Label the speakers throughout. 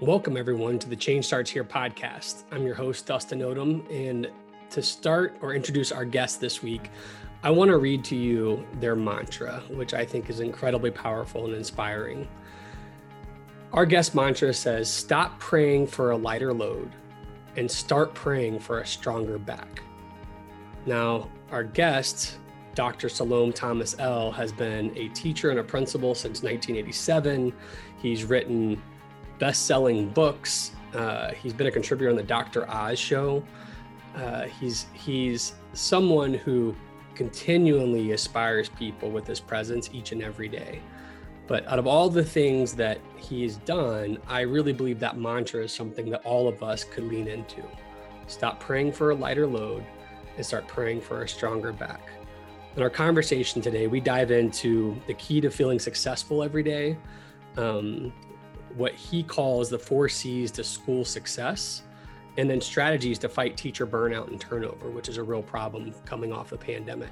Speaker 1: Welcome, everyone, to the Change Starts Here podcast. I'm your host, Dustin Odom. And to start or introduce our guest this week, I want to read to you their mantra, which I think is incredibly powerful and inspiring. Our guest mantra says, Stop praying for a lighter load and start praying for a stronger back. Now, our guest, Dr. Salome Thomas-EL., has been a teacher and a principal since 1987. He's written best selling books. Uh, he's been a contributor on the Dr. Oz show. Uh, he's he's someone who continually inspires people with his presence each and every day. But out of all the things that he's done, I really believe that mantra is something that all of us could lean into. Stop praying for a lighter load and start praying for a stronger back. In our conversation today, we dive into the key to feeling successful every day, um, what he calls the four C's to school success, and then strategies to fight teacher burnout and turnover, which is a real problem coming off the pandemic.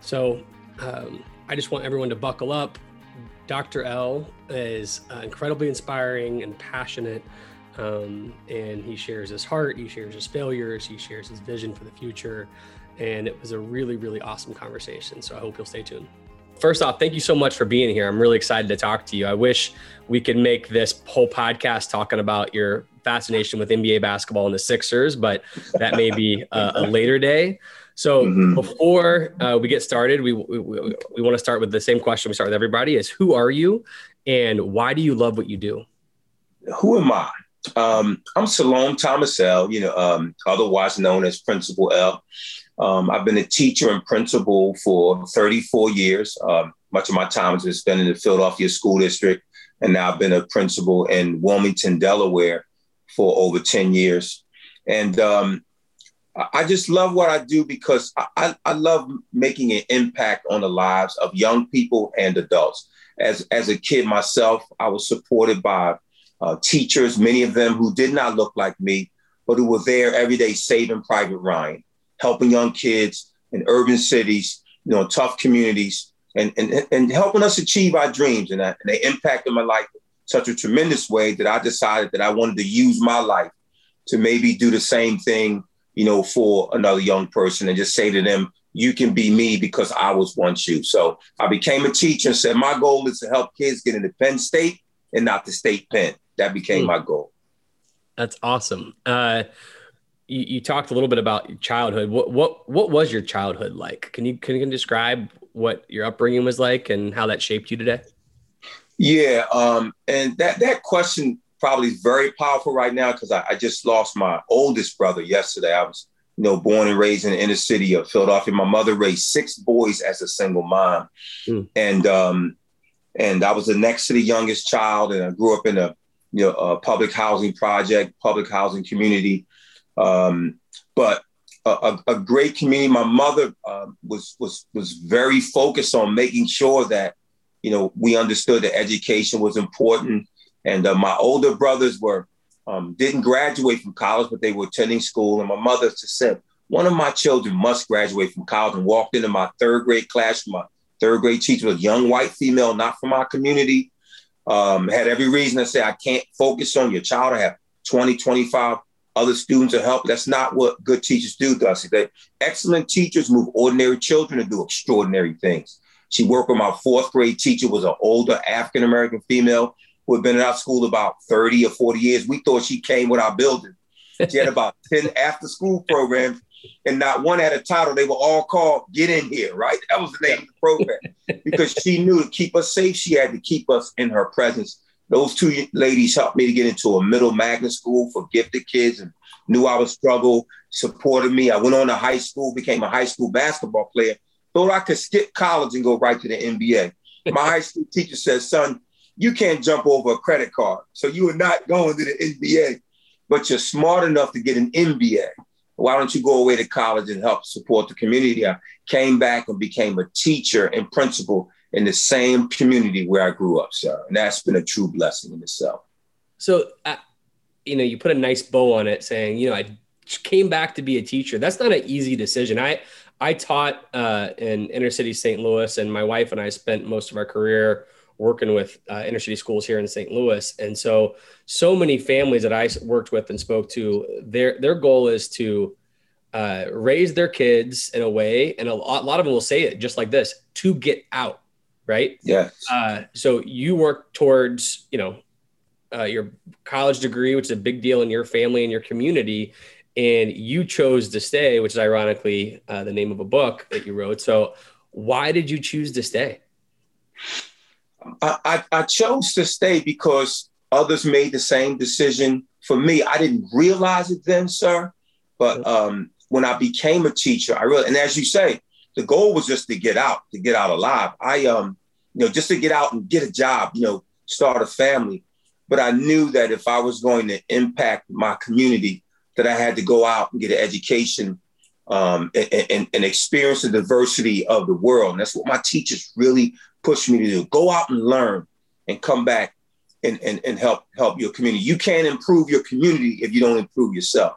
Speaker 1: So um, I just want everyone to buckle up. Dr. EL is uh, incredibly inspiring and passionate. Um, and he shares his heart, he shares his failures, he shares his vision for the future. And it was a really, really awesome conversation. So I hope you'll stay tuned first off, thank you so much for being here. I'm really excited to talk to you. I wish we could make this whole podcast talking about your fascination with NBA basketball and the Sixers, but that may be a, a later day. So mm-hmm. before uh, we get started, we, we, we, we want to start with the same question we start with everybody is who are you and why do you love what you do?
Speaker 2: Who am I? Um, I'm Salome Thomas-EL, you know, um, otherwise known as Principal EL. Um, I've been a teacher and principal for 34 years. Um, much of my time has been spent in the Philadelphia School District, and now I've been a principal in Wilmington, Delaware, for over 10 years. And um, I just love what I do because I, I, love making an impact on the lives of young people and adults. As, as a kid myself, I was supported by uh, teachers, many of them who did not look like me, but who were there every day saving Private Ryan helping young kids in urban cities, you know, tough communities, and, and, and helping us achieve our dreams. And, I, and they impacted my life such a tremendous way that I decided that I wanted to use my life to maybe do the same thing, you know, for another young person and just say to them, you can be me because I was once you. So I became a teacher and said, my goal is to help kids get into Penn State and not the state pen. That became mm. my goal.
Speaker 1: That's awesome. Uh, you, you talked a little bit about childhood. What what what was your childhood like? Can you can you describe what your upbringing was like and how that shaped you today?
Speaker 2: Yeah, um, and that that question probably is very powerful right now because I, I, just lost my oldest brother yesterday. I was, you know, born and raised in the inner city of Philadelphia. My mother raised six boys as a single mom, mm. and um, and I was the next to the youngest child, and I grew up in a you know a public housing project, public housing community, um, but a, a, great community. My mother uh, was was was very focused on making sure that you know we understood that education was important. And uh, my older brothers were um, didn't graduate from college, but they were attending school. And my mother said, one of my children must graduate from college and walked into my third grade class. My third grade teacher was a young white female, not from our community. Um, had every reason to say, I can't focus on your child. I have 20, 25 other students are help. That's not what good teachers do, Dusty. That excellent teachers move ordinary children to do extraordinary things. She worked with my fourth grade teacher, was an older African American female who had been in our school about 30 or 40 years. We thought she came with our building. She had about 10 after school programs, and not one had a title. They were all called Get In Here, right? That was the name of the program. because she knew to keep us safe, she had to keep us in her presence those two ladies helped me to get into a middle magnet school for gifted kids and knew I would struggle, supported me. I went on to high school, became a high school basketball player, thought I could skip college and go right to the NBA. My high school teacher said, son, you can't jump over a credit card. So you are not going to the NBA, but you're smart enough to get an MBA. Why don't you go away to college and help support the community? I came back and became a teacher and principal in the same community where I grew up, sir. And that's been a true blessing in itself.
Speaker 1: So, you know, you put a nice bow on it saying, you know, I came back to be a teacher. That's not an easy decision. I, I taught uh, in inner city St. Louis, and my wife and I spent most of our career working with uh, inner city schools here in St. Louis. And so, so many families that I worked with and spoke to, their their goal is to uh, raise their kids in a way, and a lot, a lot of them will say it just like this: to get out, right?
Speaker 2: Yeah.
Speaker 1: Uh, so you work towards, you know, uh, your college degree, which is a big deal in your family and your community, and you chose to stay, which is ironically uh, the name of a book that you wrote. So, why did you choose to stay?
Speaker 2: I, I, chose to stay because others made the same decision for me. I didn't realize it then, sir. But um, when I became a teacher, I really, and as you say, the goal was just to get out, to get out alive. I, um, you know, just to get out and get a job, you know, start a family. But I knew that if I was going to impact my community, that I had to go out and get an education um, and, and, and, experience the diversity of the world. And that's what my teachers really pushed me to do. Go out and learn and come back and, and, and help help your community. You can't improve your community if you don't improve yourself.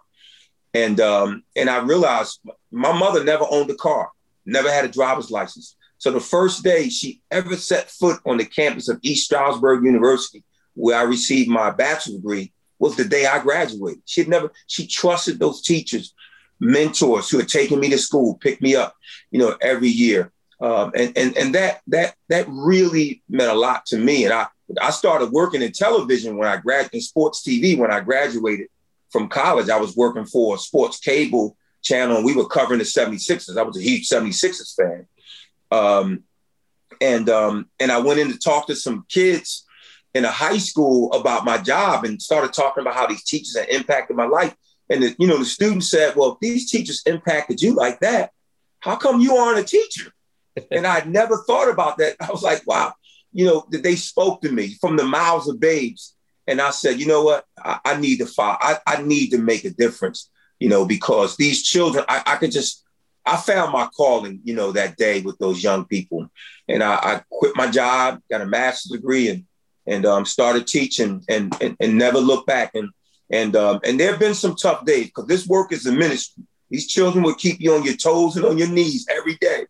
Speaker 2: And um, and I realized my mother never owned a car, never had a driver's license. So the first day she ever set foot on the campus of East Stroudsburg University, where I received my bachelor's degree, was the day I graduated. She had never, she trusted those teachers, mentors who had taken me to school, picked me up, you know, every year. Um, and and and that that that really meant a lot to me. And I I started working in television when I graduated in sports TV when I graduated from college. I was working for sports cable channel and we were covering the 76ers. I was a huge 76ers fan. Um, and um, and I went in to talk to some kids in a high school about my job and started talking about how these teachers had impacted my life. And the, you know, the student said, "Well, if these teachers impacted you like that, how come you aren't a teacher?" and I'd never thought about that. I was like, "Wow." You know, that they spoke to me from the mouths of babes. And I said, you know what? I, I need to follow. I, I need to make a difference, you know, because these children, I, I could just, I found my calling, you know, that day with those young people. And I, I quit my job, got a master's degree, and and um, started teaching and, and, and never looked back. And and um, and there have been some tough days because this work is a ministry. These children will keep you on your toes and on your knees every day.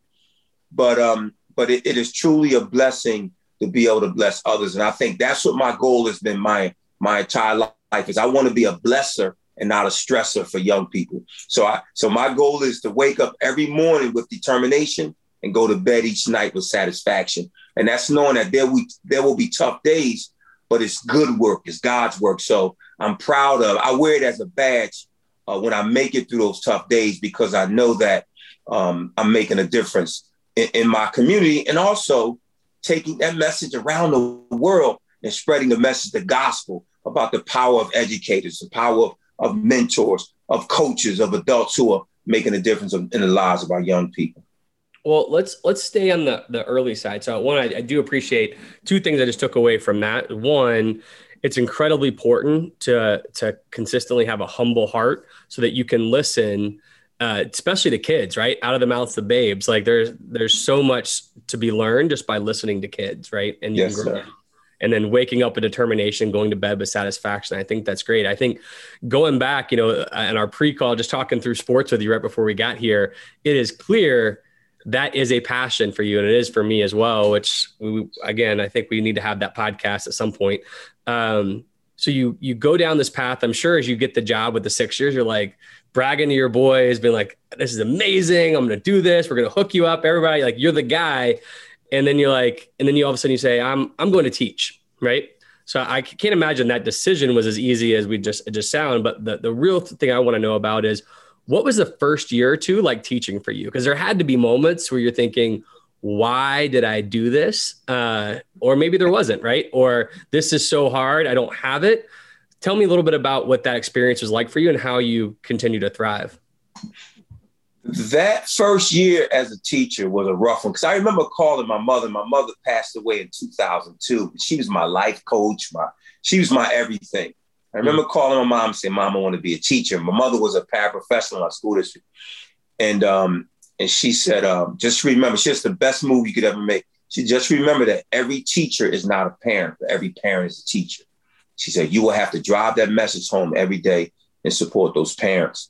Speaker 2: But um, but it, it is truly a blessing to be able to bless others. And I think that's what my goal has been my my entire life is I want to be a blesser and not a stressor for young people. So I so my goal is to wake up every morning with determination and go to bed each night with satisfaction. And that's knowing that there we there will be tough days, but it's good work, it's God's work. So I'm proud of. I wear it as a badge uh, when I make it through those tough days because I know that um, I'm making a difference in, in my community and also taking that message around the world and spreading the message, the gospel about the power of educators, the power of, of mentors, of coaches, of adults who are making a difference in the lives of our young people.
Speaker 1: Well, let's let's stay on the the early side. So one, I, I do appreciate two things I just took away from that. One, it's incredibly important to to consistently have a humble heart so that you can listen uh, especially to kids, right? Out of the mouths of babes. Like there's there's so much to be learned just by listening to kids, right?
Speaker 2: And yes, sir.
Speaker 1: And then waking up with determination, going to bed with satisfaction. I think that's great. I think going back, you know, uh, in our pre-call, just talking through sports with you right before we got here, it is clear that is a passion for you and it is for me as well which we, again i think we need to have that podcast at some point. Um, so you you go down this path. I'm sure as you get the job with the Sixers you're like bragging to your boys being like this is amazing. I'm gonna do this. We're gonna hook you up. Everybody like you're the guy and then you're like and then you all of a sudden you say i'm i'm going to teach right so i can't imagine that decision was as easy as we just just sound but the, the real thing i want to know about is what was the first year or two like teaching for you? Because there had to be moments where you're thinking, why did I do this? Uh, or maybe there wasn't, right? Or this is so hard, I don't have it. Tell me a little bit about what that experience was like for you and how you continue to thrive.
Speaker 2: That first year as a teacher was a rough one because I remember calling my mother. My mother passed away in 2002. She was my life coach. My she was my everything. I remember mm calling my mom and saying, Mom, I want to be a teacher. My mother was a paraprofessional in our school district. And um, and she said, um, just remember, she the best move you could ever make. She just remember that every teacher is not a parent, but every parent is a teacher. She said, you will have to drive that message home every day and support those parents.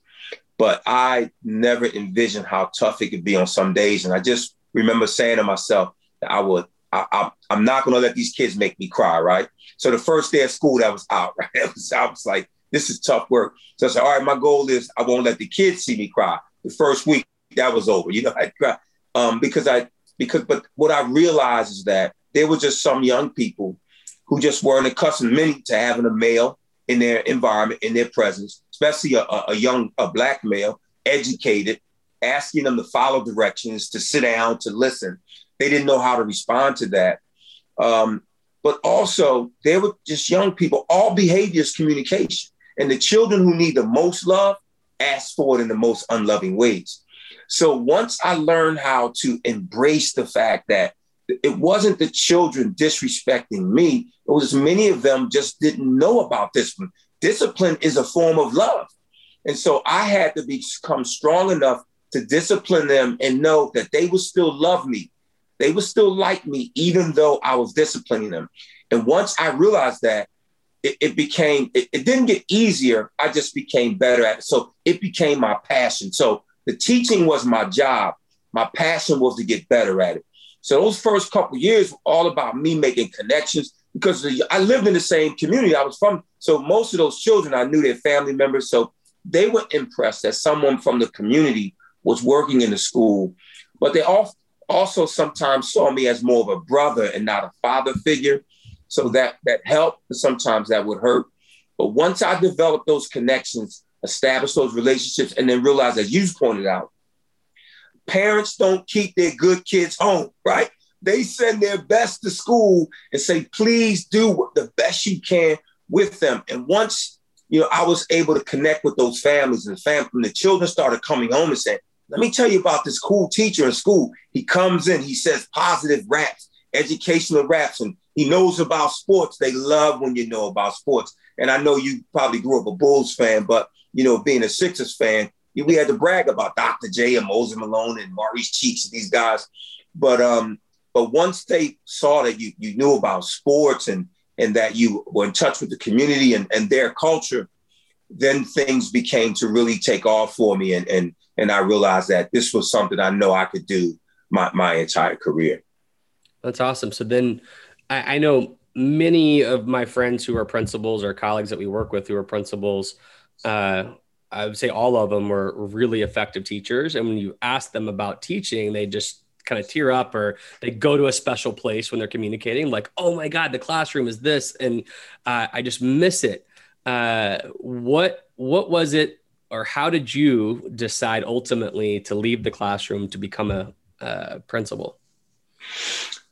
Speaker 2: But I never envisioned how tough it could be on some days. And I just remember saying to myself that I would I, am not going to let these kids make me cry, right? So the first day of school, that was out, right? Was, I was like, this is tough work. So I said, all right, my goal is I won't let the kids see me cry. The first week, that was over. You know, I cry um, because I because but what I realized is that there were just some young people who just weren't accustomed, many to having a male in their environment, in their presence, especially a, a young a black male, educated, asking them to follow directions, to sit down, to listen. They didn't know how to respond to that. Um, but also, they were just young people. All behavior is communication. And the children who need the most love ask for it in the most unloving ways. So once I learned how to embrace the fact that it wasn't the children disrespecting me, it was many of them just didn't know about discipline. Discipline is a form of love. And so I had to become strong enough to discipline them and know that they would still love me. They would still like me, even though I was disciplining them. And once I realized that, it, it became, it, it didn't get easier. I just became better at it. So it became my passion. So the teaching was my job. My passion was to get better at it. So those first couple years were all about me making connections because I lived in the same community. I was from, so most of those children, I knew their family members. So they were impressed that someone from the community was working in the school, but they also sometimes saw me as more of a brother and not a father figure. So that that helped, but sometimes that would hurt. But once I developed those connections, established those relationships, and then realized, as you pointed out, parents don't keep their good kids home, right? They send their best to school and say, please do the best you can with them. And once you know, I was able to connect with those families and the children started coming home and saying, let me tell you about this cool teacher in school. He comes in, he says positive raps, educational raps, and he knows about sports. They love when you know about sports. And I know you probably grew up a Bulls fan, but you know, being a Sixers fan, we had to brag about Dr. J and Moses Malone and Maurice Cheeks, and these guys. But um, but once they saw that you you knew about sports and and that you were in touch with the community and, and their culture, then things became to really take off for me. And and and I realized that this was something I know I could do my, my entire career.
Speaker 1: That's awesome. So then I, I know many of my friends who are principals or colleagues that we work with who are principals uh, I would say all of them were really effective teachers. And when you ask them about teaching, they just kind of tear up or they go to a special place when they're communicating, like, oh my God, the classroom is this. And uh, I just miss it. Uh, what, what was it or how did you decide ultimately to leave the classroom to become a, a principal?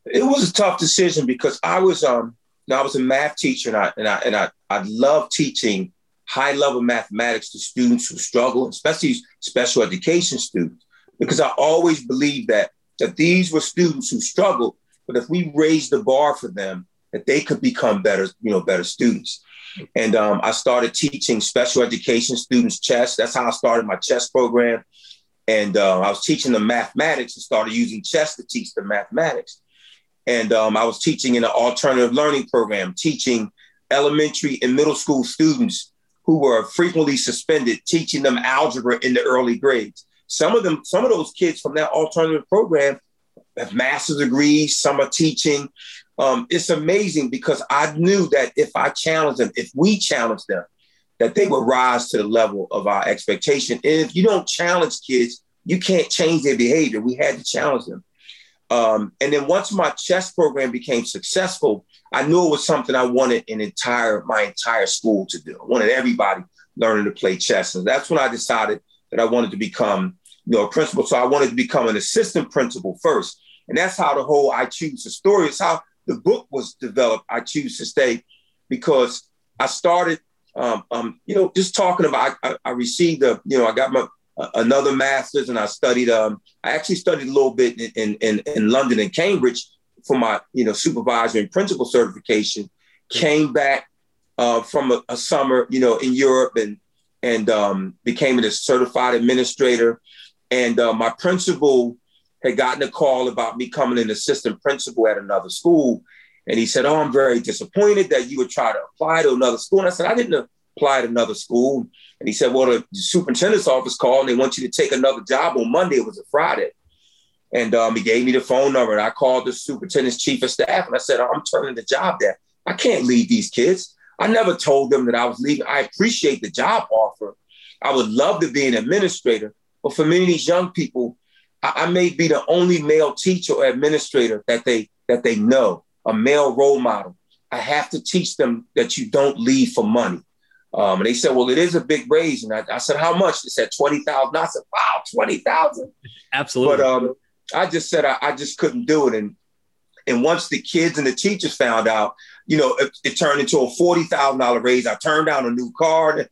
Speaker 2: It was a tough decision because I was um I was a math teacher and I and I and I, I love teaching high level mathematics to students who struggle, especially special education students, because I always believed that that these were students who struggled, but if we raised the bar for them, that they could become better, you know, better students. And um, I started teaching special education students chess. That's how I started my chess program. And uh, I was teaching them mathematics and started using chess to teach them mathematics. And um, I was teaching in an alternative learning program, teaching elementary and middle school students who were frequently suspended, teaching them algebra in the early grades. Some of them, some of those kids from that alternative program have master's degrees, some are teaching. Um, it's amazing because I knew that if I challenged them, if we challenged them, that they would rise to the level of our expectation. And if you don't challenge kids, you can't change their behavior. We had to challenge them. Um, and then once my chess program became successful, I knew it was something I wanted an entire my entire school to do. I wanted everybody learning to play chess, and that's when I decided that I wanted to become you know a principal. So I wanted to become an assistant principal first, and that's how the whole I choose the story is how the book was developed. I choose to stay because I started um, um, you know just talking about I, I received a you know I got my uh, another master's and I studied um, I actually studied a little bit in in, in London and Cambridge for my you know supervisor and principal certification. Came back uh, from a, a, summer, you know, in Europe and and um, became a certified administrator. And uh, my principal had gotten a call about me coming an assistant principal at another school. And he said, Oh, I'm very disappointed that you would try to apply to another school. And I said, I didn't apply to another school. And he said, Well, the superintendent's office called and they want you to take another job on Monday. It was a Friday. And um, he gave me the phone number and I called the superintendent's chief of staff and I said, I'm turning the job down. I can't leave these kids. I never told them that I was leaving. I appreciate the job offer. I would love to be an administrator, but for many of these young people, I, I may be the only male teacher or administrator that they that they know, a male role model. I have to teach them that you don't leave for money. Um, and they said, well, it is a big raise. And I, I said, how much? They said 20,000. I said, wow, 20,000.
Speaker 1: Absolutely.
Speaker 2: But um, I just said, I, I, just couldn't do it. And, and once the kids and the teachers found out, you know, it, it turned into a $40,000 raise. I turned down a new car.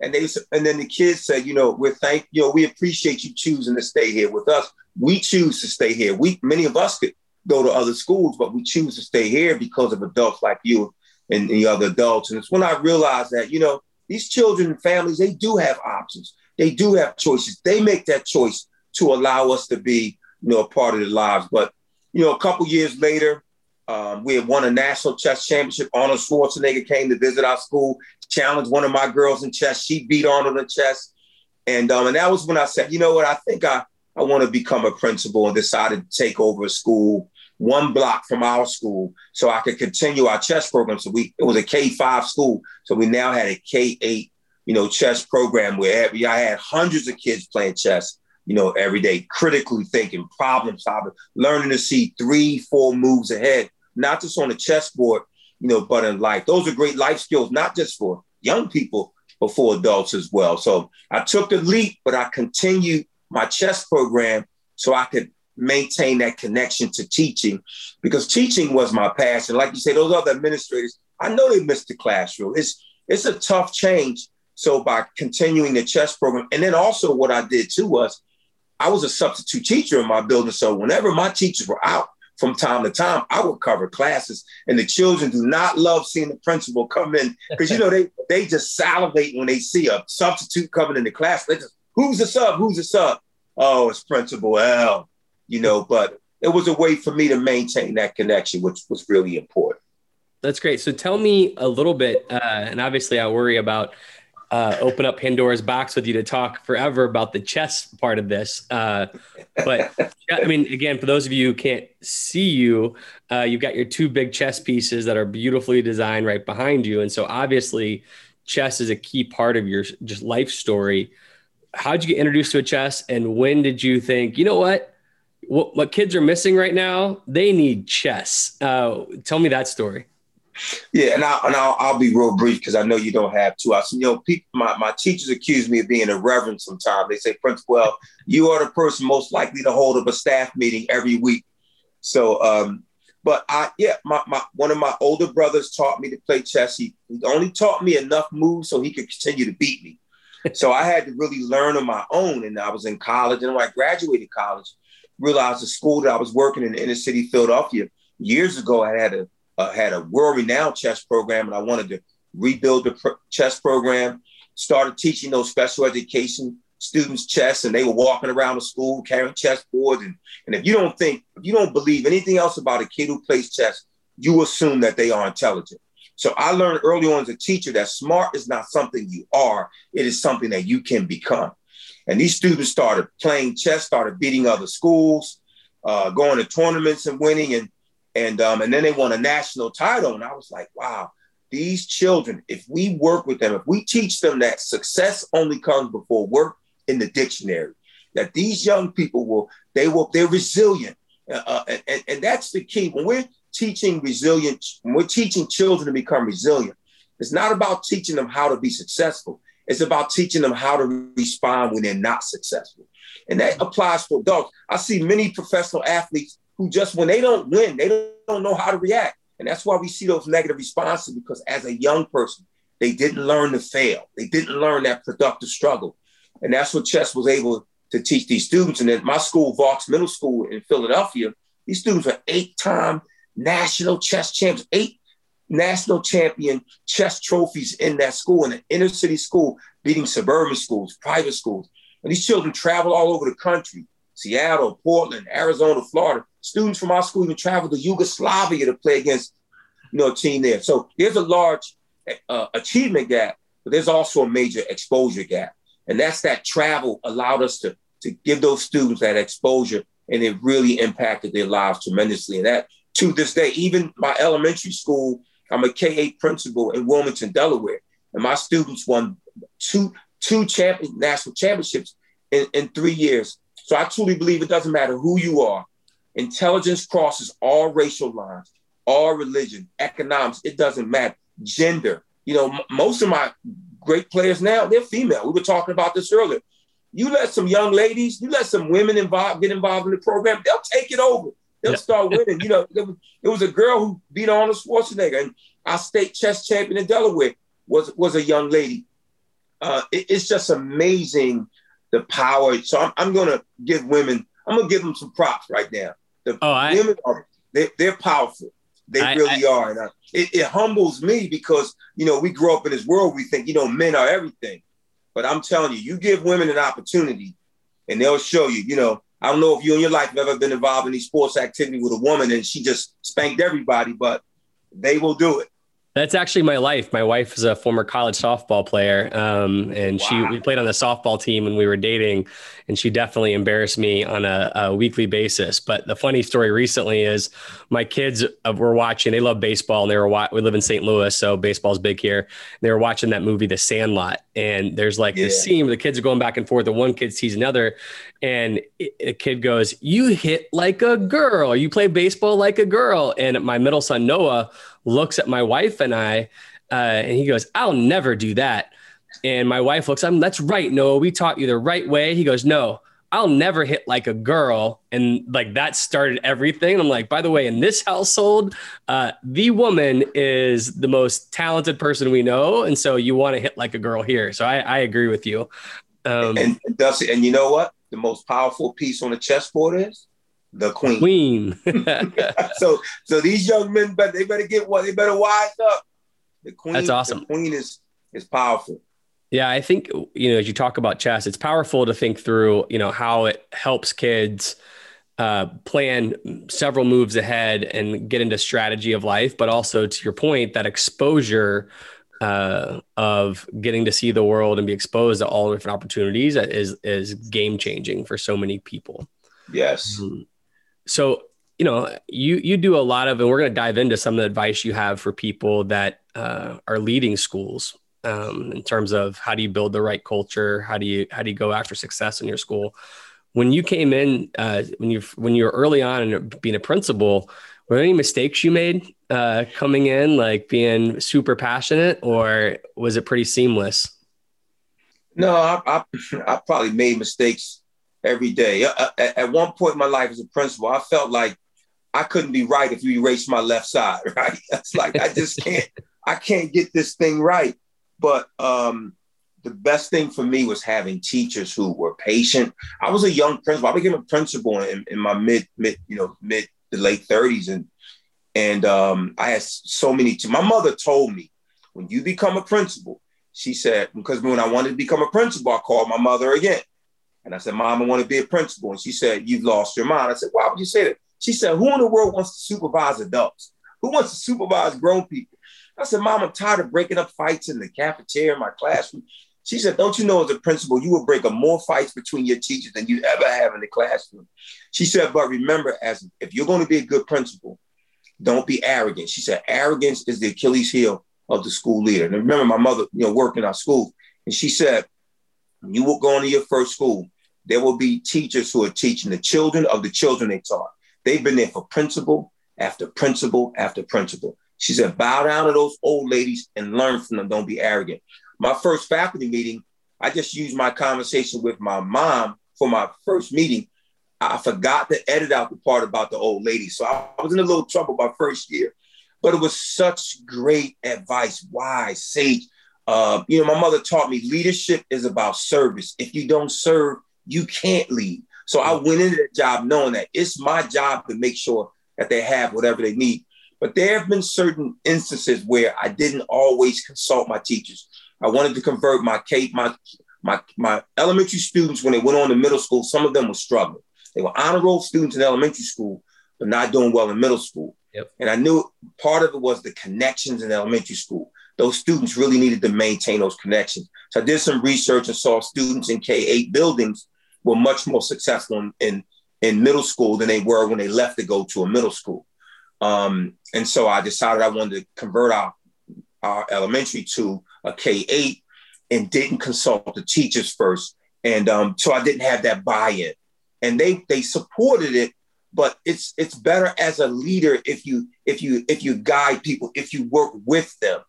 Speaker 2: And they and then the kids said, you know, we're thank you know, we appreciate you choosing to stay here with us. We choose to stay here. We many of us could go to other schools, but we choose to stay here because of adults like you and the other adults. And it's when I realized that, you know, these children and families, they do have options. They do have choices. They make that choice to allow us to be, you know, a part of their lives. But, you know, a couple years later, um, we had won a national chess championship. Arnold Schwarzenegger came to visit our school, challenged one of my girls in chess. She beat Arnold in chess. And, um, and that was when I said, you know what, I think I, I want to become a principal and decided to take over a school one block from our school so I could continue our chess program. So we it was a K five school, so we now had a K eight, you know, chess program where I had hundreds of kids playing chess, you know, every day, critically thinking, problem solving, learning to see three, four moves ahead, not just on the chessboard, you know, but in life. Those are great life skills, not just for young people, but for adults as well. So I took the leap, but I continued my chess program so I could maintain that connection to teaching because teaching was my passion. Like you say, those other administrators, I know they missed the classroom. It's it's a tough change. So by continuing the chess program, and then also what I did too was I was a substitute teacher in my building. So whenever my teachers were out from time to time, I would cover classes. And the children do not love seeing the principal come in because you know they they just salivate when they see a substitute coming in the class. They just, who's the sub? Who's the sub? Oh, it's Principal EL you know, but it was a way for me to maintain that connection, which was really important.
Speaker 1: That's great. So tell me a little bit, uh, and obviously I worry about uh, open up Pandora's box with you to talk forever about the chess part of this. Uh, but I mean, again, for those of you who can't see you, uh, you've got your two big chess pieces that are beautifully designed right behind you, and so obviously, chess is a key part of your just life story. How'd you get introduced to a chess, and when did you think, you know what? what, what kids are missing right now, they need chess. Uh, tell me that story.
Speaker 2: Yeah, and, I, and I'll, I'll be real brief because I know you don't have to. I, you know, people, my, my teachers accuse me of being irreverent sometimes. They say, Principal, well, you are the person most likely to hold up a staff meeting every week. So, um, but I, yeah, my, my one of my older brothers taught me to play chess. He, he only taught me enough moves so he could continue to beat me. so I had to really learn on my own. And I was in college, and when I graduated college, realized the school that I was working in, the inner city Philadelphia years ago, I had a uh, had a world renowned chess program, and I wanted to rebuild the chess program. Started teaching those special education students chess, and they were walking around the school carrying chess boards. And, and if you don't think, if you don't believe anything else about a kid who plays chess, you assume that they are intelligent. So I learned early on as a teacher that smart is not something you are; it is something that you can become. And these students started playing chess, started beating other schools, uh, going to tournaments and winning, and and um, and then they won a national title. And I was like, wow, these children, if we work with them, if we teach them that success only comes before work in the dictionary, that these young people will, they will, they're resilient. Uh, uh and, and that's the key. When we're teaching resilience, when we're teaching children to become resilient, it's not about teaching them how to be successful. It's about teaching them how to respond when they're not successful. And that applies for adults. I see many professional athletes who just, when they don't win, they don't know how to react. And that's why we see those negative responses because as a young person, they didn't learn to fail. They didn't learn that productive struggle. And that's what chess was able to teach these students. And at my school, Vaux Middle School in Philadelphia, these students are eight time national chess champions, eight national champion chess trophies in that school, in an inner city school, beating suburban schools, private schools. And these children travel all over the country Seattle, Portland, Arizona, Florida. Students from our school even traveled to Yugoslavia to play against you know, a team there. So there's a large uh, achievement gap, but there's also a major exposure gap. And that's that travel allowed us to, to give those students that exposure and it really impacted their lives tremendously. And that to this day, even my elementary school, I'm a K-8 principal in Wilmington, Delaware, and my students won two two champion national championships in, in three years. So I truly believe it doesn't matter who you are. Intelligence crosses all racial lines, all religion, economics. It doesn't matter. Gender. You know, most of my great players now, they're female. We were talking about this earlier. You let some young ladies, you let some women involved get involved in the program, they'll take it over. They'll yeah. start winning. You know, there was, there was, a girl who beat Arnold Schwarzenegger, and our state chess champion in Delaware was was a young lady. Uh, it, it's just amazing the power. So I'm, I'm going to give women. I'm going to give them some props right now. The oh, I, women are they, they're powerful. They I, really I, are, and I, it, it humbles me because you know we grow up in this world. We think you know men are everything, but I'm telling you, you give women an opportunity, and they'll show you. You know, I don't know if you in your life have ever been involved in any sports activity with a woman and she just spanked everybody, but they will do it.
Speaker 1: That's actually my life. My wife is a former college softball player, um, and wow. she we played on the softball team when we were dating, and she definitely embarrassed me on a, a weekly basis. But the funny story recently is my kids uh, were watching. They love baseball, and they were wa- we live in St. Louis, so baseball's big here. they were watching that movie, The Sandlot, and there's like yeah. this scene where the kids are going back and forth, and one kid sees another, and a kid goes, "You hit like a girl. You play baseball like a girl." And my middle son Noah looks at my wife and I, uh, and he goes, I'll never do that. And my wife looks at him, that's right, Noah, we taught you the right way. He goes, no, I'll never hit like a girl. And like that started everything. And I'm like, by the way, in this household, uh, the woman is the most talented person we know. And so you want to hit like a girl here. So I, I agree with you.
Speaker 2: Um, and, and Dusty, and you know what? The most powerful piece on the chessboard is the queen.
Speaker 1: Queen.
Speaker 2: so so these young men, but they better get what they better wise up. The queen.
Speaker 1: That's awesome.
Speaker 2: The queen is is powerful.
Speaker 1: Yeah, I think you know as you talk about chess, it's powerful to think through you know how it helps kids uh, plan several moves ahead and get into strategy of life, but also to your point, that exposure uh, of getting to see the world and be exposed to all different opportunities is is game changing for so many people.
Speaker 2: Yes. Um,
Speaker 1: so you know you you do a lot of and we're going to dive into some of the advice you have for people that uh, are leading schools um, in terms of how do you build the right culture? How do you how do you go after success in your school? When you came in uh, when you when you were early on and being a principal were there any mistakes you made uh, coming in like being super passionate or was it pretty seamless?
Speaker 2: No I, I, I probably made mistakes every day. Uh, uh, at, one point in my life as a principal, I felt like I couldn't be right if you erased my left side, right? It's like I just can't, I can't get this thing right. But um, the best thing for me was having teachers who were patient. I was a young principal. I became a principal in, in my mid, mid, you know, mid to late 30s. And and um, I had so many. my mother told me, when you become a principal, she said, because when I wanted to become a principal, I called my mother again. And I said, Mom, I want to be a principal. And she said, You've lost your mind. I said, Why would you say that? She said, Who in the world wants to supervise adults? Who wants to supervise grown people? I said, Mom, I'm tired of breaking up fights in the cafeteria in my classroom. She said, Don't you know, as a principal, you will break up more fights between your teachers than you ever have in the classroom. She said, But remember, as if you're going to be a good principal, don't be arrogant. She said, Arrogance is the Achilles heel of the school leader. And remember, my mother, you know, worked in our school, and she said, You will go into your first school there will be teachers who are teaching the children of the children they taught. They've been there for principal after principal after principal. She said, bow down to those old ladies and learn from them. Don't be arrogant. My first faculty meeting, I just used my conversation with my mom for my first meeting. I forgot to edit out the part about the old lady. So I was in a little trouble my first year, but it was such great advice, wise, sage. Uh, you know, my mother taught me leadership is about service. If you don't serve, you can't leave. So I went into that job knowing that it's my job to make sure that they have whatever they need. But there have been certain instances where I didn't always consult my teachers. I wanted to convert my K, my my my elementary students when they went on to middle school. Some of them were struggling. They were honor roll students in elementary school, but not doing well in middle school. Yep. And I knew part of it was the connections in elementary school. Those students really needed to maintain those connections. So I did some research and saw students in K 8 buildings were much more successful in, in, in middle school than they were when they left to go to a middle school. Um, and so I decided I wanted to convert our, our elementary to a K 8 and didn't consult the teachers first. And um, so I didn't have that buy in. And they, they supported it, but it's it's better as a leader if you if you if you guide people if you work with them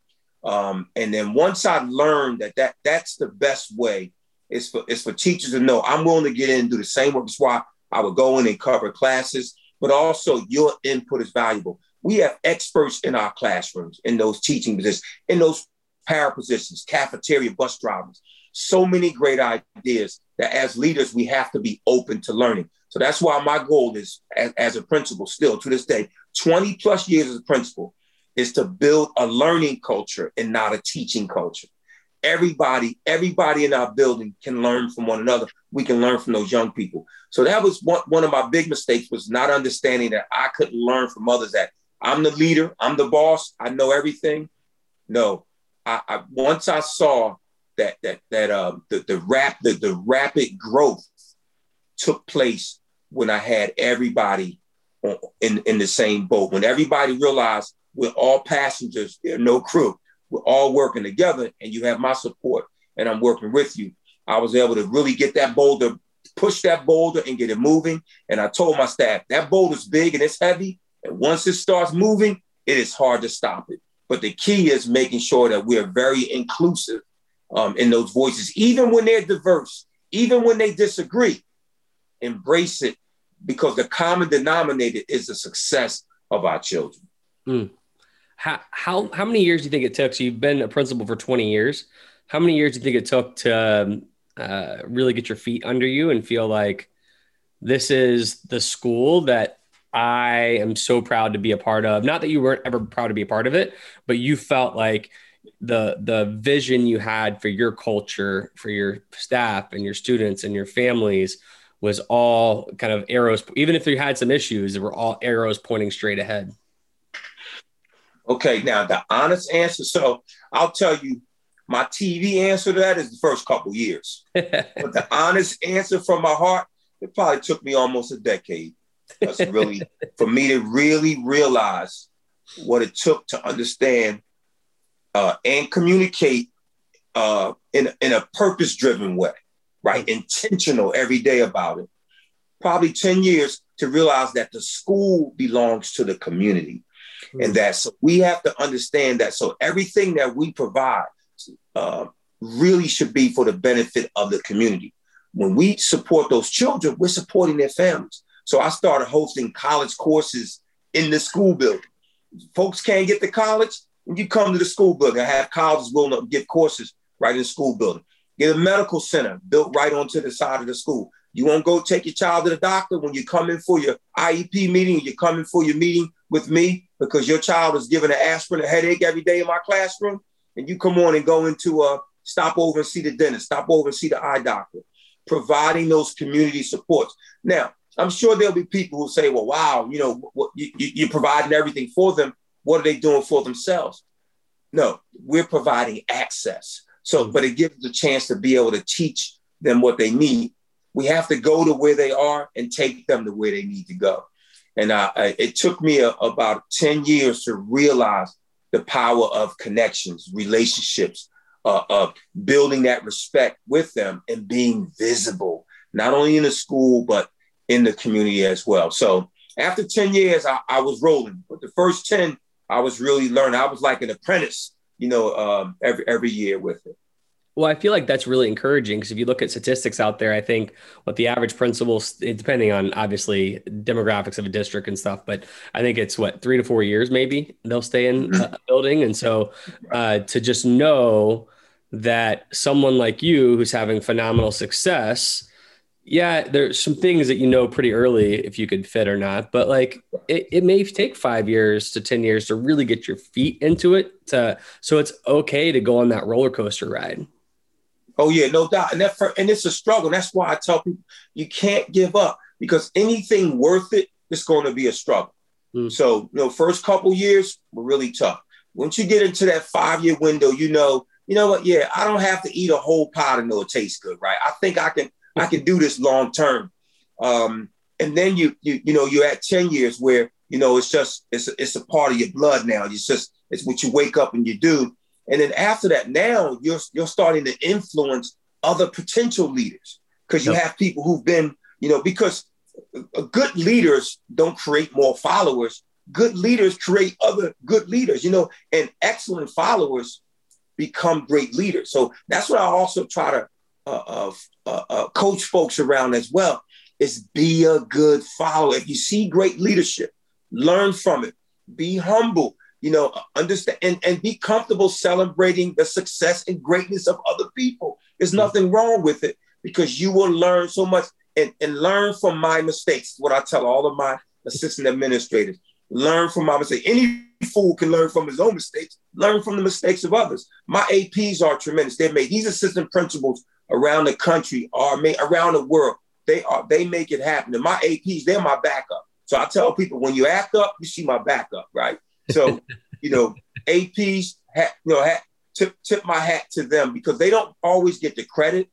Speaker 2: um, and then once i learned that that that's the best way is for is for teachers to know. I'm willing to get in and do the same work. That's why i would go in and cover classes. But also your input is valuable. We have experts in our classrooms in those teaching positions in those para positions cafeteria bus drivers. So many great ideas that as leaders we have to be open to learning. So that's why my goal is, as, as a principal, still to this day, 20 plus years as a principal, is to build a learning culture and not a teaching culture. Everybody, everybody in our building can learn from one another. We can learn from those young people. So that was one, one of my big mistakes was not understanding that I could learn from others. That I'm the leader, I'm the boss, I know everything. No, I, I once I saw that that that um the the rap the, the rapid growth took place when I had everybody in, in the same boat. When everybody realized we're all passengers, there's no crew. We're all working together, and you have my support, and I'm working with you. I was able to really get that boulder, push that boulder, and get it moving. And I told my staff that boulder's big and it's heavy, and once it starts moving, it is hard to stop it. But the key is making sure that we are very inclusive um, in those voices, even when they're diverse, even when they disagree embrace it because the common denominator is the success of our children.
Speaker 1: Mm. How, how, how many years do you think it took? So you've been a principal for 20 years. How many years do you think it took to um, uh, really get your feet under you and feel like this is the school that I am so proud to be a part of? Not that you weren't ever proud to be a part of it, but you felt like the the vision you had for your culture, for your staff and your students and your families was all kind of arrows, even if you had some issues, they were all arrows pointing straight ahead.
Speaker 2: Okay, now the honest answer. So I'll tell you, my TV answer to that is the first couple years. but the honest answer from my heart, it probably took me almost a decade. That's really for me to really realize what it took to understand uh, and communicate uh, in, in a purpose-driven way right? Intentional every day about it. Probably 10 years to realize that the school belongs to the community. Mm-hmm. And that so we have to understand that. So everything that we provide uh, really should be for the benefit of the community. When we support those children, we're supporting their families. So I started hosting college courses in the school building. Folks can't get to college, when you come to the school building. I have colleges willing to give courses right in the school building. Get a medical center built right onto the side of the school. You won't go take your child to the doctor when you come in for your IEP meeting, you're coming for your meeting with me because your child is given an aspirin, a headache every day in my classroom. And you come on and go into a stop over and see the dentist, stop over and see the eye doctor, providing those community supports. Now, I'm sure there'll be people who say, well, wow, you know, what, you, you're providing everything for them. What are they doing for themselves? No, we're providing access. So, mm-hmm. but it gives the chance to be able to teach them what they need. We have to go to where they are and take them to where they need to go. And uh, it took me a, about 10 years to realize the power of connections, relationships, uh, of building that respect with them and being visible, not only in the school, but in the community as well. So after 10 years, I, I was rolling, but the first 10, I was really learning. I was like an apprentice you know, um, every every year with it.
Speaker 1: Well, I feel like that's really encouraging because if you look at statistics out there, I think what the average principal, depending on obviously demographics of a district and stuff, but I think it's what three to four years maybe they'll stay in a building, and so uh, to just know that someone like you who's having phenomenal success yeah, there's some things that you know pretty early if you could fit or not, but like it, it may take five years to 10 years to really get your feet into it. To, so it's okay to go on that roller coaster ride.
Speaker 2: Oh yeah, no doubt. And that for, and it's a struggle. That's why I tell people you can't give up because anything worth it is going to be a struggle. Mm. So, you know, first couple years were really tough. Once you get into that five year window, you know, you know what? Yeah, I don't have to eat a whole pot to know it tastes good, right? I think I can I can do this long term. Um, and then you you you know you're at 10 years where you know it's just it's it's a part of your blood now it's just it's what you wake up and you do and then after that now you're you're starting to influence other potential leaders because you yep. have people who've been you know because good leaders don't create more followers good leaders create other good leaders you know and excellent followers become great leaders so that's what i also try to uh, uh, uh, coach folks around as well is be a good follower. If you see great leadership, learn from it. Be humble, you know, understand and, and be comfortable celebrating the success and greatness of other people. There's mm-hmm. nothing wrong with it because you will learn so much and, and learn from my mistakes. What I tell all of my assistant administrators. Learn from my mistakes. Any fool can learn from his own mistakes. Learn from the mistakes of others. My APs are tremendous. They're made. These assistant principals around the country are made around the world they are they make it happen. And my APs, they're my backup. So I tell people when you act up, you see my backup, right? So, you know, APs, ha, you know, ha, tip, tip my hat to them because they don't always get the credit,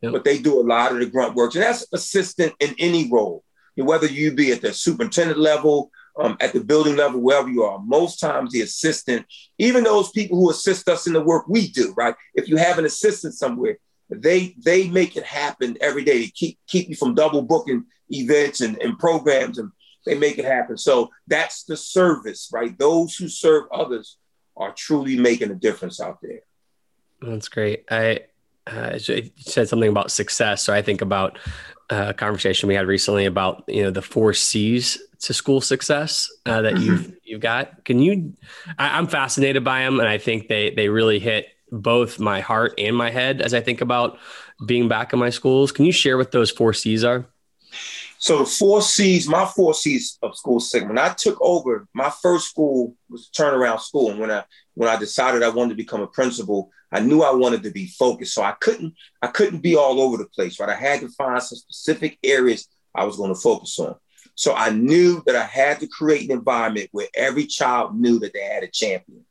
Speaker 2: yep. but they do a lot of the grunt work. And that's assistant in any role, whether you be at the superintendent level, um, at the building level, wherever you are. Most times, the assistant, even those people who assist us in the work we do, right? If you have an assistant somewhere, they they make it happen every day to keep keep you from double booking events and, and programs and they make it happen. So that's the service, right? Those who serve others are truly making a difference out there.
Speaker 1: That's great. I uh, said something about success, so I think about uh, a conversation we had recently about you know the four C's to school success uh, that mm-hmm. you've you've got. Can you? I, I'm fascinated by them, and I think they they really hit both my heart and my head as I think about being back in my schools. Can you share what those four C's are?
Speaker 2: So the four C's, my four C's of school. When I took over, my first school was turnaround school. And when I when I decided I wanted to become a principal, I knew I wanted to be focused. So I couldn't I couldn't be all over the place, right? I had to find some specific areas I was going to focus on. So I knew that I had to create an environment where every child knew that they had a champion.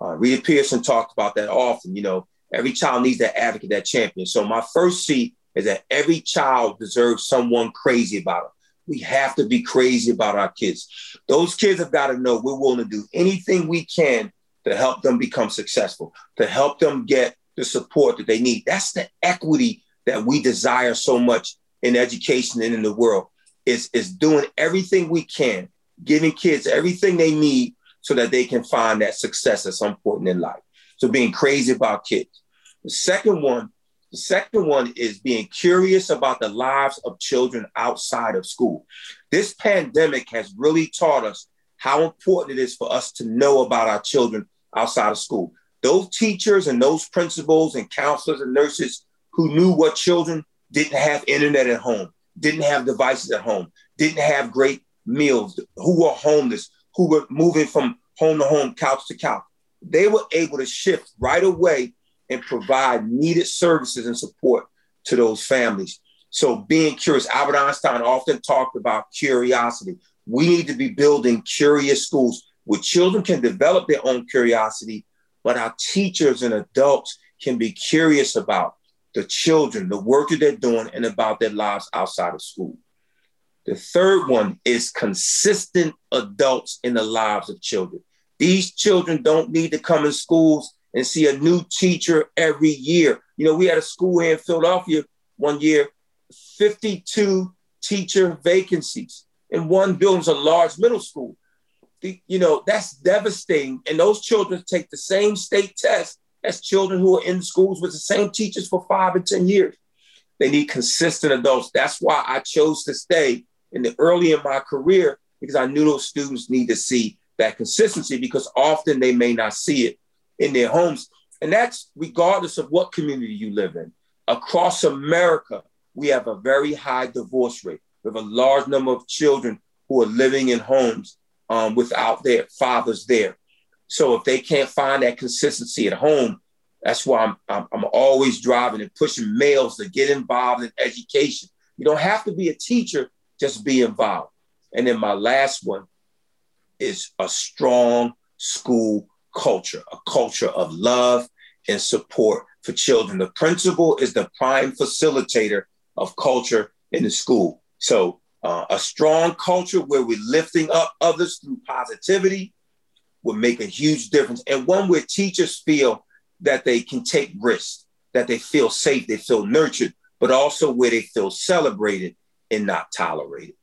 Speaker 2: Uh, Rita Pierson talked about that often. You know, every child needs that advocate, that champion. So my first seat is that every child deserves someone crazy about them. We have to be crazy about our kids. Those kids have got to know we're willing to do anything we can to help them become successful, to help them get the support that they need. That's the equity that we desire so much in education and in the world. Is is doing everything we can, giving kids everything they need so that they can find that success at some point in life. So being crazy about kids. The second one, the second one is being curious about the lives of children outside of school. This pandemic has really taught us how important it is for us to know about our children outside of school. Those teachers and those principals and counselors and nurses who knew what children didn't have internet at home, didn't have devices at home, didn't have great meals, who were homeless, who were moving from home to home, couch to couch. They were able to shift right away and provide needed services and support to those families. So being curious, Albert Einstein often talked about curiosity. We need to be building curious schools where children can develop their own curiosity, but our teachers and adults can be curious about the children, the work that they're doing, and about their lives outside of school. The third one is consistent adults in the lives of children. These children don't need to come in schools and see a new teacher every year. You know, we had a school here in Philadelphia one year, 52 teacher vacancies in one building, a large middle school. The, you know, that's devastating. And those children take the same state test as children who are in schools with the same teachers for five and 10 years. They need consistent adults. That's why I chose to stay in the early in my career because I knew those students need to see that consistency because often they may not see it in their homes. And that's regardless of what community you live in. Across America, we have a very high divorce rate. We have a large number of children who are living in homes um, without their fathers there. So if they can't find that consistency at home, that's why I'm, I'm, I'm always driving and pushing males to get involved in education. You don't have to be a teacher just be involved. And then my last one is a strong school culture, a culture of love and support for children. The principal is the prime facilitator of culture in the school. So Uh, a strong culture where we're lifting up others through positivity will make a huge difference. And one where teachers feel that they can take risks, that they feel safe, they feel nurtured, but also where they feel celebrated and not tolerated.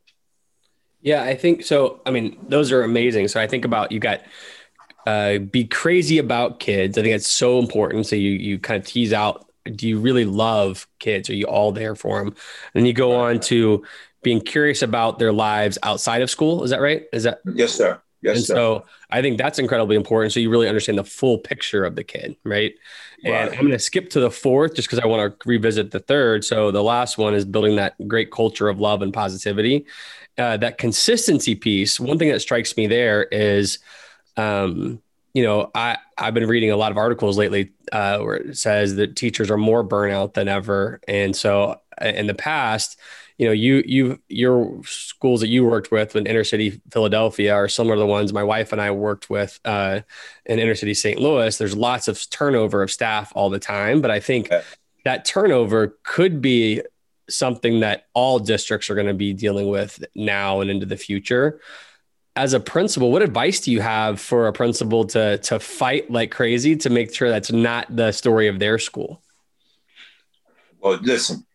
Speaker 1: Yeah, I think so. I mean, those are amazing. So I think about you got uh, be crazy about kids. I think it's so important. So you you kind of tease out. Do you really love kids? Are you all there for them? And you go on to being curious about their lives outside of school. Is that right? Is that
Speaker 2: yes, sir? Yes,
Speaker 1: and
Speaker 2: sir.
Speaker 1: so I think that's incredibly important. So you really understand the full picture of the kid, right? And right. I'm going to skip to the fourth just because I want to revisit the third. So the last one is building that great culture of love and positivity. Uh, that consistency piece. One thing that strikes me there is, um, you know, I I've been reading a lot of articles lately uh, where it says that teachers are more burnout than ever, and so uh, in the past, you know, you you your schools that you worked with in inner city Philadelphia are similar to the ones my wife and I worked with uh, in inner city St. Louis. There's lots of turnover of staff all the time, but I think that turnover could be something that all districts are going to be dealing with now and into the future. As a principal, what advice do you have for a principal to to fight like crazy to make sure that's not the story of their school?
Speaker 2: Well, listen,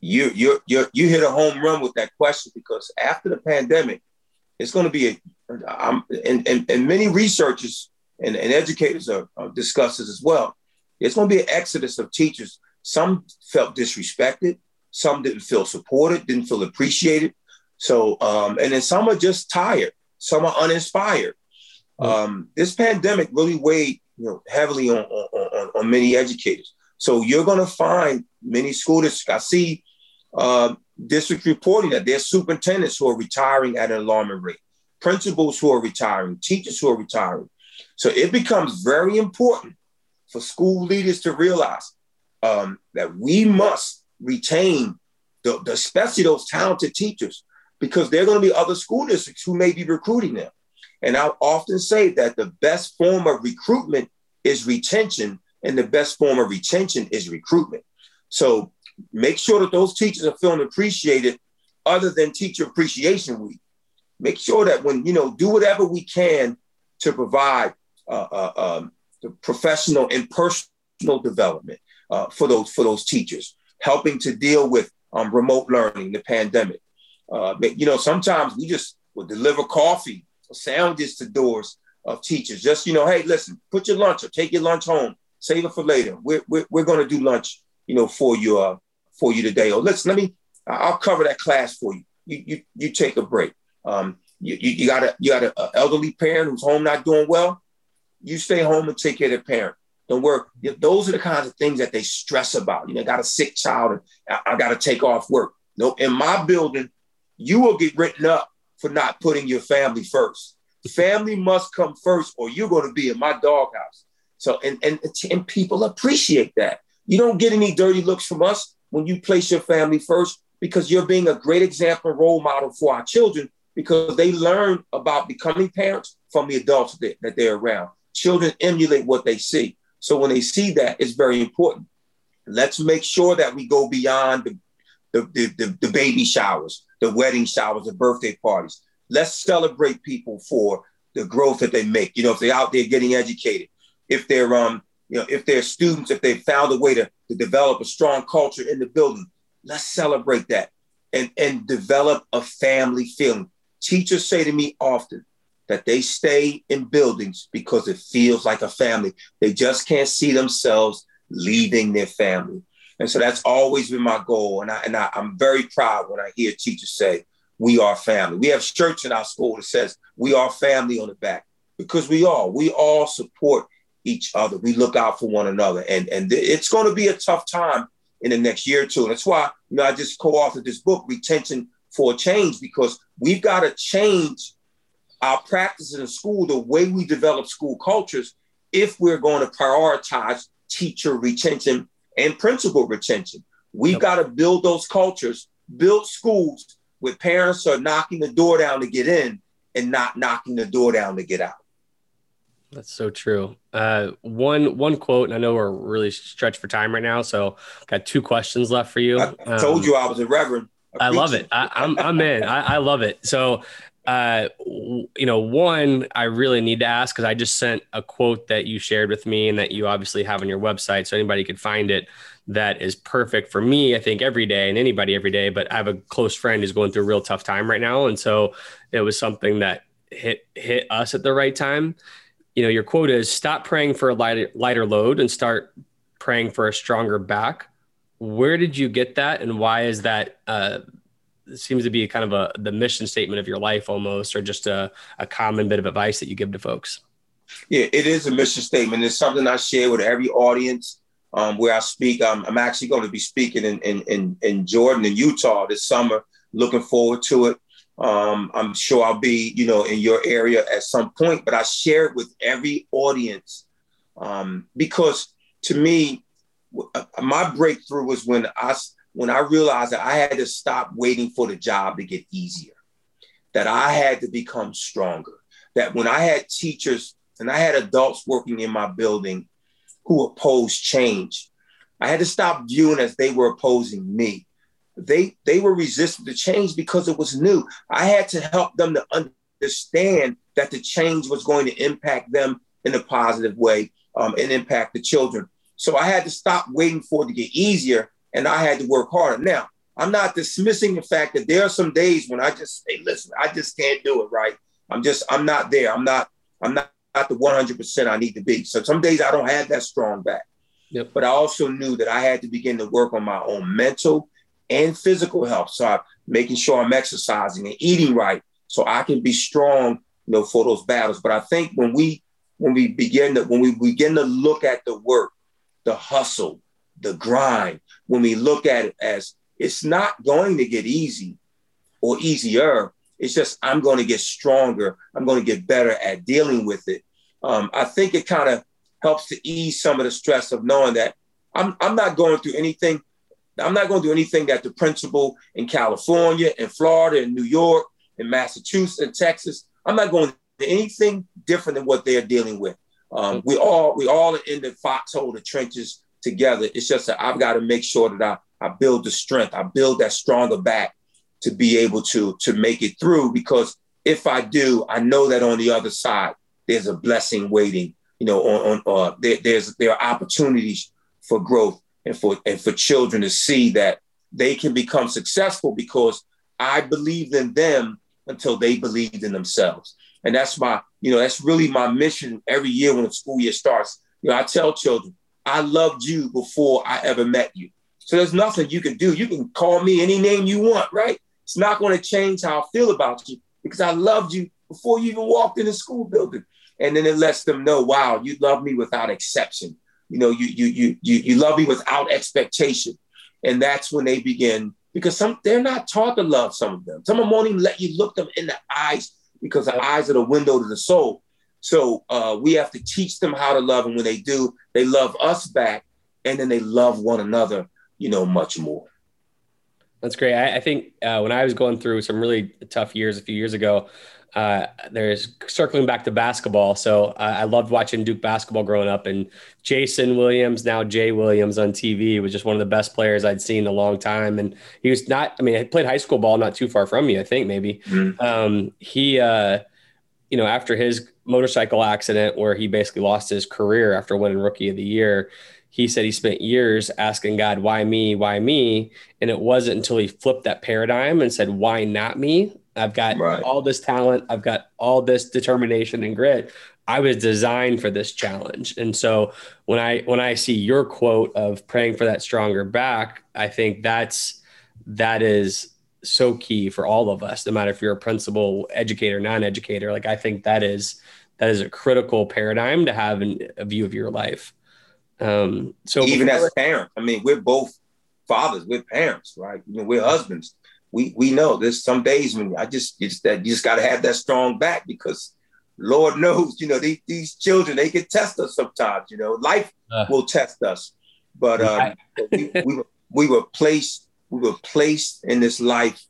Speaker 2: you you you you hit a home run with that question because after the pandemic, it's going to be a um, and, and, and many researchers and, and educators are, are discuss this as well. It's going to be an exodus of teachers. Some felt disrespected, some didn't feel supported, didn't feel appreciated. So um, and then some are just tired, some are uninspired. Um, this pandemic really weighed you know heavily on, on, on, on many educators. So you're going to find many school districts. I see uh, districts reporting that there's superintendents who are retiring at an alarming rate, principals who are retiring, teachers who are retiring. So it becomes very important for school leaders to realize um, that we must retain, the, the, especially those talented teachers, because there are going to be other school districts who may be recruiting them. And I often say that the best form of recruitment is retention, and the best form of retention is recruitment. So make sure that those teachers are feeling appreciated other than teacher appreciation week. Make sure that when, you know, do whatever we can to provide uh, uh, um, the professional and personal development uh, for those for those teachers, helping to deal with um, remote learning, the pandemic. Uh, you know, sometimes we just will deliver coffee or sandwiches to doors of teachers. Just, you know, hey, listen, put your lunch or take your lunch home, save it for later. We're, we're, we're going to do lunch, you know, for you uh, for you today. Or let's let me, I'll cover that class for you. You you, you take a break. Um, you, you, you got a you got an elderly parent who's home not doing well. You stay home and take care of the parent. Don't work. Those are the kinds of things that they stress about. You know, got a sick child and I, I got to take off work. No, in my building, you will get written up for not putting your family first. Family must come first, or you're going to be in my doghouse. So, and, and and people appreciate that. You don't get any dirty looks from us when you place your family first because you're being a great example role model for our children because they learn about becoming parents from the adults that, that they're around. Children emulate what they see. So when they see that, it's very important. Let's make sure that we go beyond the, the, the, the, the baby showers, the wedding showers, the birthday parties. Let's celebrate people for the growth that they make. You know, if they're out there getting educated, if they're um you know, if they're students, if they found a way to, to develop a strong culture in the building, let's celebrate that and, and develop a family feeling. Teachers say to me often that they stay in buildings because it feels like a family. They just can't see themselves leaving their family. And so that's always been my goal. And, I, and I, I'm very proud when I hear teachers say, we are family. We have shirts in our school that says, we are family on the back because we are. We all support each other. We look out for one another. And, and it's going to be a tough time in the next year or two. And that's why, you know, I just co-authored this book, Retention for Change, because we've got to change our practices in school, the way we develop school cultures, if we're going to prioritize teacher retention and principal retention. We've yep. got to build those cultures, build schools where parents are knocking the door down to get in and not knocking the door down to get out.
Speaker 1: That's so true. Uh, one one quote, and I know we're really stretched for time right now, so got two questions left for you.
Speaker 2: I, told um, you I was a reverend.
Speaker 1: I love it. I, am I'm, I'm in. I, I love it. So, uh, you know, one I really need to ask because I just sent a quote that you shared with me and that you obviously have on your website, so anybody could find it. That is perfect for me. I think every day and anybody every day. But I have a close friend who's going through a real tough time right now, and so it was something that hit hit us at the right time. You know, your quote is stop praying for a lighter, lighter load and start praying for a stronger back. Where did you get that, and why is that? Uh, seems to be kind of a the mission statement of your life almost, or just a, a common bit of advice that you give to folks.
Speaker 2: Yeah, it is a mission statement. It's something I share with every audience um, where I speak. I'm, I'm, actually going to be speaking in, in, in, in Jordan in Utah this summer. Looking forward to it. Um, I'm sure I'll be, you know, in your area at some point, but I share it with every audience um, because to me, uh, my breakthrough was when I when I realized that I had to stop waiting for the job to get easier, that I had to become stronger, that when I had teachers and I had adults working in my building who opposed change, I had to stop viewing as they were opposing me. They they were resistant to change because it was new. I had to help them to understand that the change was going to impact them in a positive way um, and impact the children. So I had to stop waiting for it to get easier and I had to work harder. Now, I'm not dismissing the fact that there are some days when I just say, listen, I just can't do it, right? I'm just, I'm not there. I'm not, I'm not, not the 100% I need to be. So some days I don't have that strong back. Yep. But I also knew that I had to begin to work on my own mental and physical health. So I'm making sure I'm exercising and eating right so I can be strong, you know, for those battles. But I think when we when we begin to when we begin to look at the work, the hustle, the grind, when we look at it as it's not going to get easy or easier. It's just I'm going to get stronger. I'm going to get better at dealing with it. Um, I think it kind of helps to ease some of the stress of knowing that I'm, I'm not going through anything. I'm not going to do anything that the principal in California, in Florida, in New York, in Massachusetts, and Texas, I'm not going to anything different than what they're dealing with. Um, we all we all are in the foxhole, the trenches, together. It's just that I've got to make sure that I, I build the strength, I build that stronger back to be able to, to make it through. Because if I do, I know that on the other side, there's a blessing waiting. You know, on, on uh, there, there's there are opportunities for growth and for and for children to see that they can become successful because I believed in them until they believed in themselves. And that's my, you know, that's really my mission every year when the school year starts. You know, I tell children, I loved you before I ever met you. So there's nothing you can do. You can call me any name you want, right? It's not going to change how I feel about you because I loved you before you even walked in the school building. And then it lets them know, wow, you love me without exception. You know, you you you you you love me without expectation. And that's when they begin because some they're not taught to love some of them. Some of them won't even let you look them in the eyes because the eyes are the window to the soul. So uh, we have to teach them how to love, and when they do, they love us back, and then they love one another, you know, much more.
Speaker 1: That's great. I, I think uh, when I was going through some really tough years a few years ago, uh, there's circling back to basketball. So uh, I loved watching Duke basketball growing up, and Jason Williams, now Jay Williams on TV, was just one of the best players I'd seen in a long time. And he was not, I mean, he played high school ball not too far from me, I think maybe. Mm-hmm. Um, he, uh, you know, after his motorcycle accident where he basically lost his career after winning Rookie of the Year, he said he spent years asking God, why me? Why me? And it wasn't until he flipped that paradigm and said, why not me? I've got right. all this talent, I've got all this determination and grit. I was designed for this challenge. And so when I when I see your quote of praying for that stronger back, I think that's that is so key for all of us, no matter if you're a principal, educator, non-educator. Like I think that is that is a critical paradigm to have in a view of your life. Um, so
Speaker 2: even as parents, I mean, we're both fathers, we're parents, right? You know, we're husbands. We we know there's some days when I just it's that you just got to have that strong back because Lord knows, you know, these, these children they can test us sometimes. You know, life uh, will test us, but um, we, we, were, we were placed we were placed in this life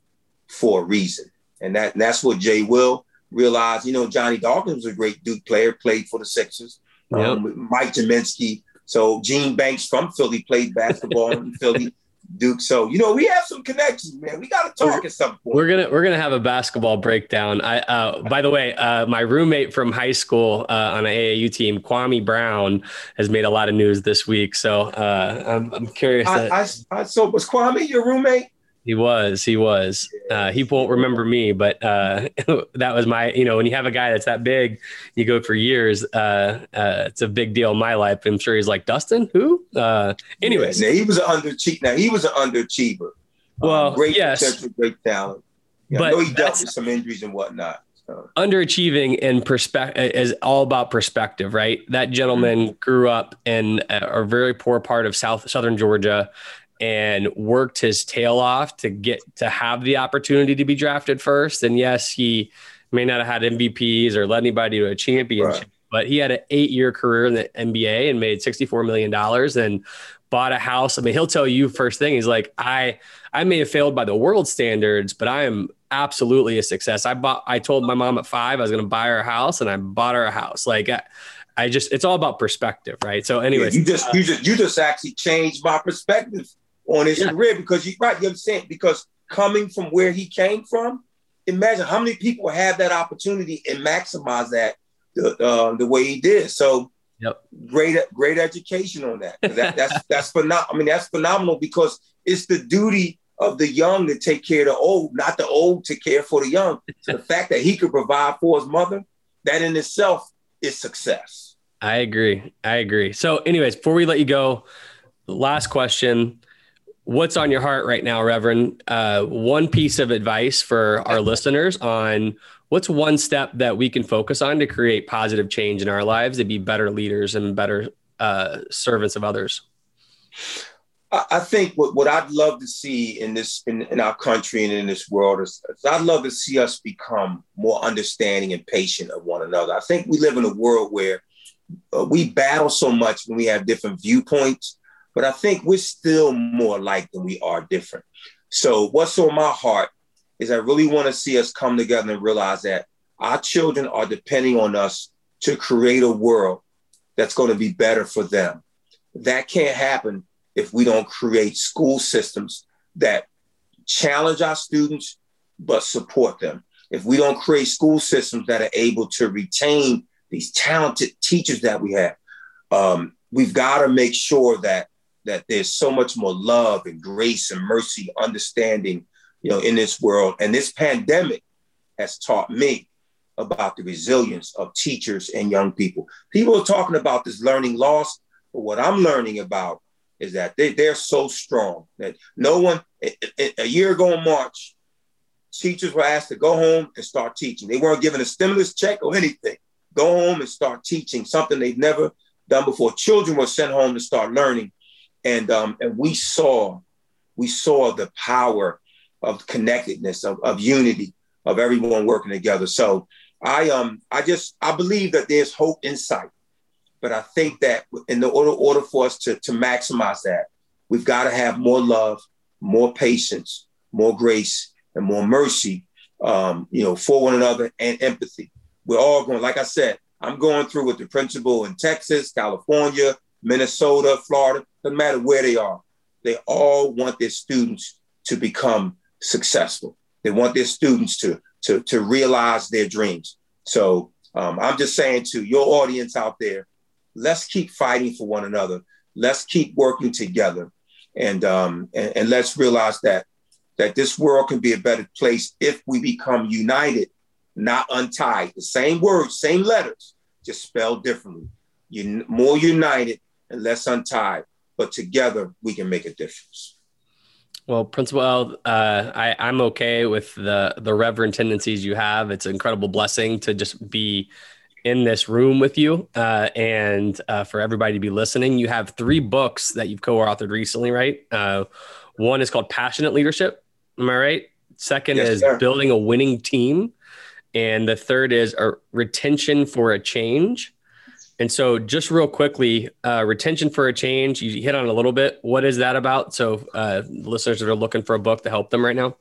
Speaker 2: for a reason. And that and that's what Jay Will realized. You know, Johnny Dawkins was a great Duke player, played for the Sixers. Yep. Um, Mike Gminski. So Gene Banks from Philly played basketball in Philly. Duke. So you know, we have some connections, man. We got to talk at some point.
Speaker 1: We're gonna we're gonna have a basketball breakdown. I uh, by the way, uh, my roommate from high school uh, on an AAU team, Kwame Brown, has made a lot of news this week. So uh, I'm, I'm curious.
Speaker 2: I, that, I, I, so was Kwame your roommate?
Speaker 1: He was, he was. Uh, he won't remember me, but uh, that was my, you know, when you have a guy that's that big, you go for years. Uh, uh it's a big deal in my life. I'm sure he's like Dustin, who? Uh, anyways,
Speaker 2: yeah, he was an underachiever. Now he was an underachiever.
Speaker 1: Well,
Speaker 2: um, great
Speaker 1: yes,
Speaker 2: potential, great talent. Yeah, but I know he dealt with some injuries and whatnot. So.
Speaker 1: Underachieving and perspective is all about perspective, right? That gentleman mm-hmm. grew up in a, a very poor part of South Southern Georgia and worked his tail off to get to have the opportunity to be drafted first. And yes, he may not have had MVPs or led anybody to a championship, right. but he had an eight year career in the NBA and made $64 million and bought a house. I mean, he'll tell you first thing, he's like, I, I may have failed by the world standards, but I am absolutely a success. I bought, I told my mom at five I was going to buy her a house and I bought her a house. Like, I, I just, it's all about perspective, right? So, anyway,
Speaker 2: yeah, you just, uh, you just, you just actually changed my perspective on his yeah. career because you right, you understand because coming from where he came from, imagine how many people have that opportunity and maximize that the uh, the way he did. So
Speaker 1: yep.
Speaker 2: great great education on that. that that's that's phenomenal. I mean that's phenomenal because it's the duty of the young to take care of the old, not the old to care for the young. So the fact that he could provide for his mother, that in itself is success.
Speaker 1: I agree. I agree. So, anyways, before we let you go, last question what's on your heart right now, Reverend? Uh, one piece of advice for our listeners on what's one step that we can focus on to create positive change in our lives to be better leaders and better uh, servants of others?
Speaker 2: I think what, what I'd love to see in this in, in our country and in this world is, is I'd love to see us become more understanding and patient of one another. I think we live in a world where uh, we battle so much when we have different viewpoints but I think we're still more alike than we are different. So, what's on my heart is I really want to see us come together and realize that our children are depending on us to create a world that's going to be better for them. That can't happen if we don't create school systems that challenge our students but support them. If we don't create school systems that are able to retain these talented teachers that we have, um, we've got to make sure that that there's so much more love and grace and mercy, understanding, you know, in this world. And this pandemic has taught me about the resilience of teachers and young people. People are talking about this learning loss, but what I'm learning about is that they, they're so strong that no one, a year ago in March, teachers were asked to go home and start teaching. They weren't given a stimulus check or anything. Go home and start teaching, something they've never done before. Children were sent home to start learning and um, and we saw we saw the power of connectedness of, of unity of everyone working together. So i um i just i believe that there's hope in sight but i think that in the order, order for us to, to maximize that we've got to have more love more patience more grace and more mercy um, you know for one another and empathy. We're all going like i said i'm going through with the principal in texas california minnesota florida doesn't matter where they are. They all want their students to become successful. They want their students to, to, to realize their dreams. So um, I'm just saying to your audience out there, let's keep fighting for one another. Let's keep working together. And, um, and, and let's realize that, that this world can be a better place if we become united, not untied. The same words, same letters, just spelled differently. You, more united and less untied but together we can make a difference.
Speaker 1: Well, Principal EL, uh, I, I'm okay with the the reverend tendencies you have. It's an incredible blessing to just be in this room with you uh, and uh, for everybody to be listening. You have three books that you've co-authored recently, right? Uh, one is called Passionate Leadership. Am I right? Second yes, is sir. Building a Winning Team, and the third is a Retention for a Change. And so, just real quickly, uh, retention for a change, you hit on a little bit. What is that about? So, uh, listeners that are looking for a book to help them right now.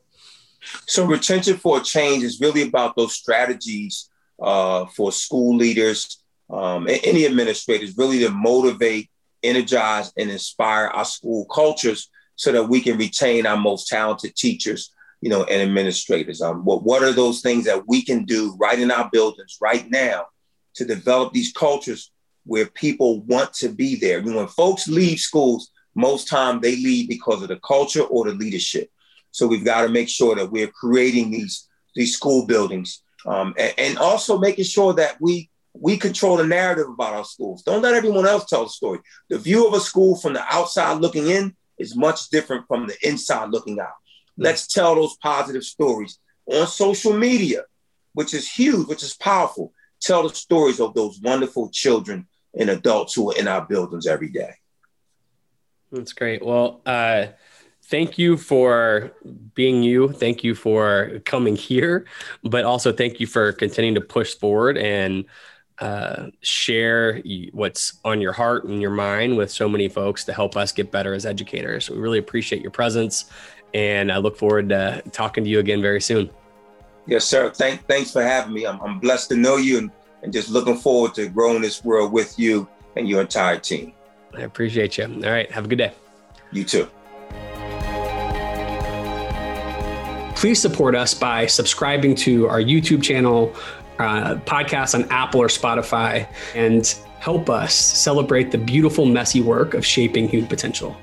Speaker 2: So, retention for a change is really about those strategies uh, for school leaders um, and any administrators, really to motivate, energize, and inspire our school cultures so that we can retain our most talented teachers, you know, and administrators. Um, what, what are those things that we can do right in our buildings right now to develop these cultures where people want to be there? When folks leave schools, most time they leave because of the culture or the leadership. So we've got to make sure that we're creating these these school buildings um, and, and, also making sure that we we control the narrative about our schools. Don't let everyone else tell the story. The view of a school from the outside looking in is much different from the inside looking out. Let's tell those positive stories on social media, which is huge, which is powerful. Tell the stories of those wonderful children and adults who are in our buildings every day.
Speaker 1: That's great. Well, uh, thank you for being you. Thank you for coming here, but also thank you for continuing to push forward and uh, share what's on your heart and your mind with so many folks to help us get better as educators. We really appreciate your presence, and I look forward to talking to you again very soon.
Speaker 2: Yes, sir. Thank, thanks for having me. I'm, I'm blessed to know you and, and just looking forward to growing this world with you and your entire team.
Speaker 1: I appreciate you. All right. Have a good day.
Speaker 2: You too.
Speaker 1: Please support us by subscribing to our YouTube channel, uh, podcast on Apple or Spotify, and help us celebrate the beautiful, messy work of shaping human potential.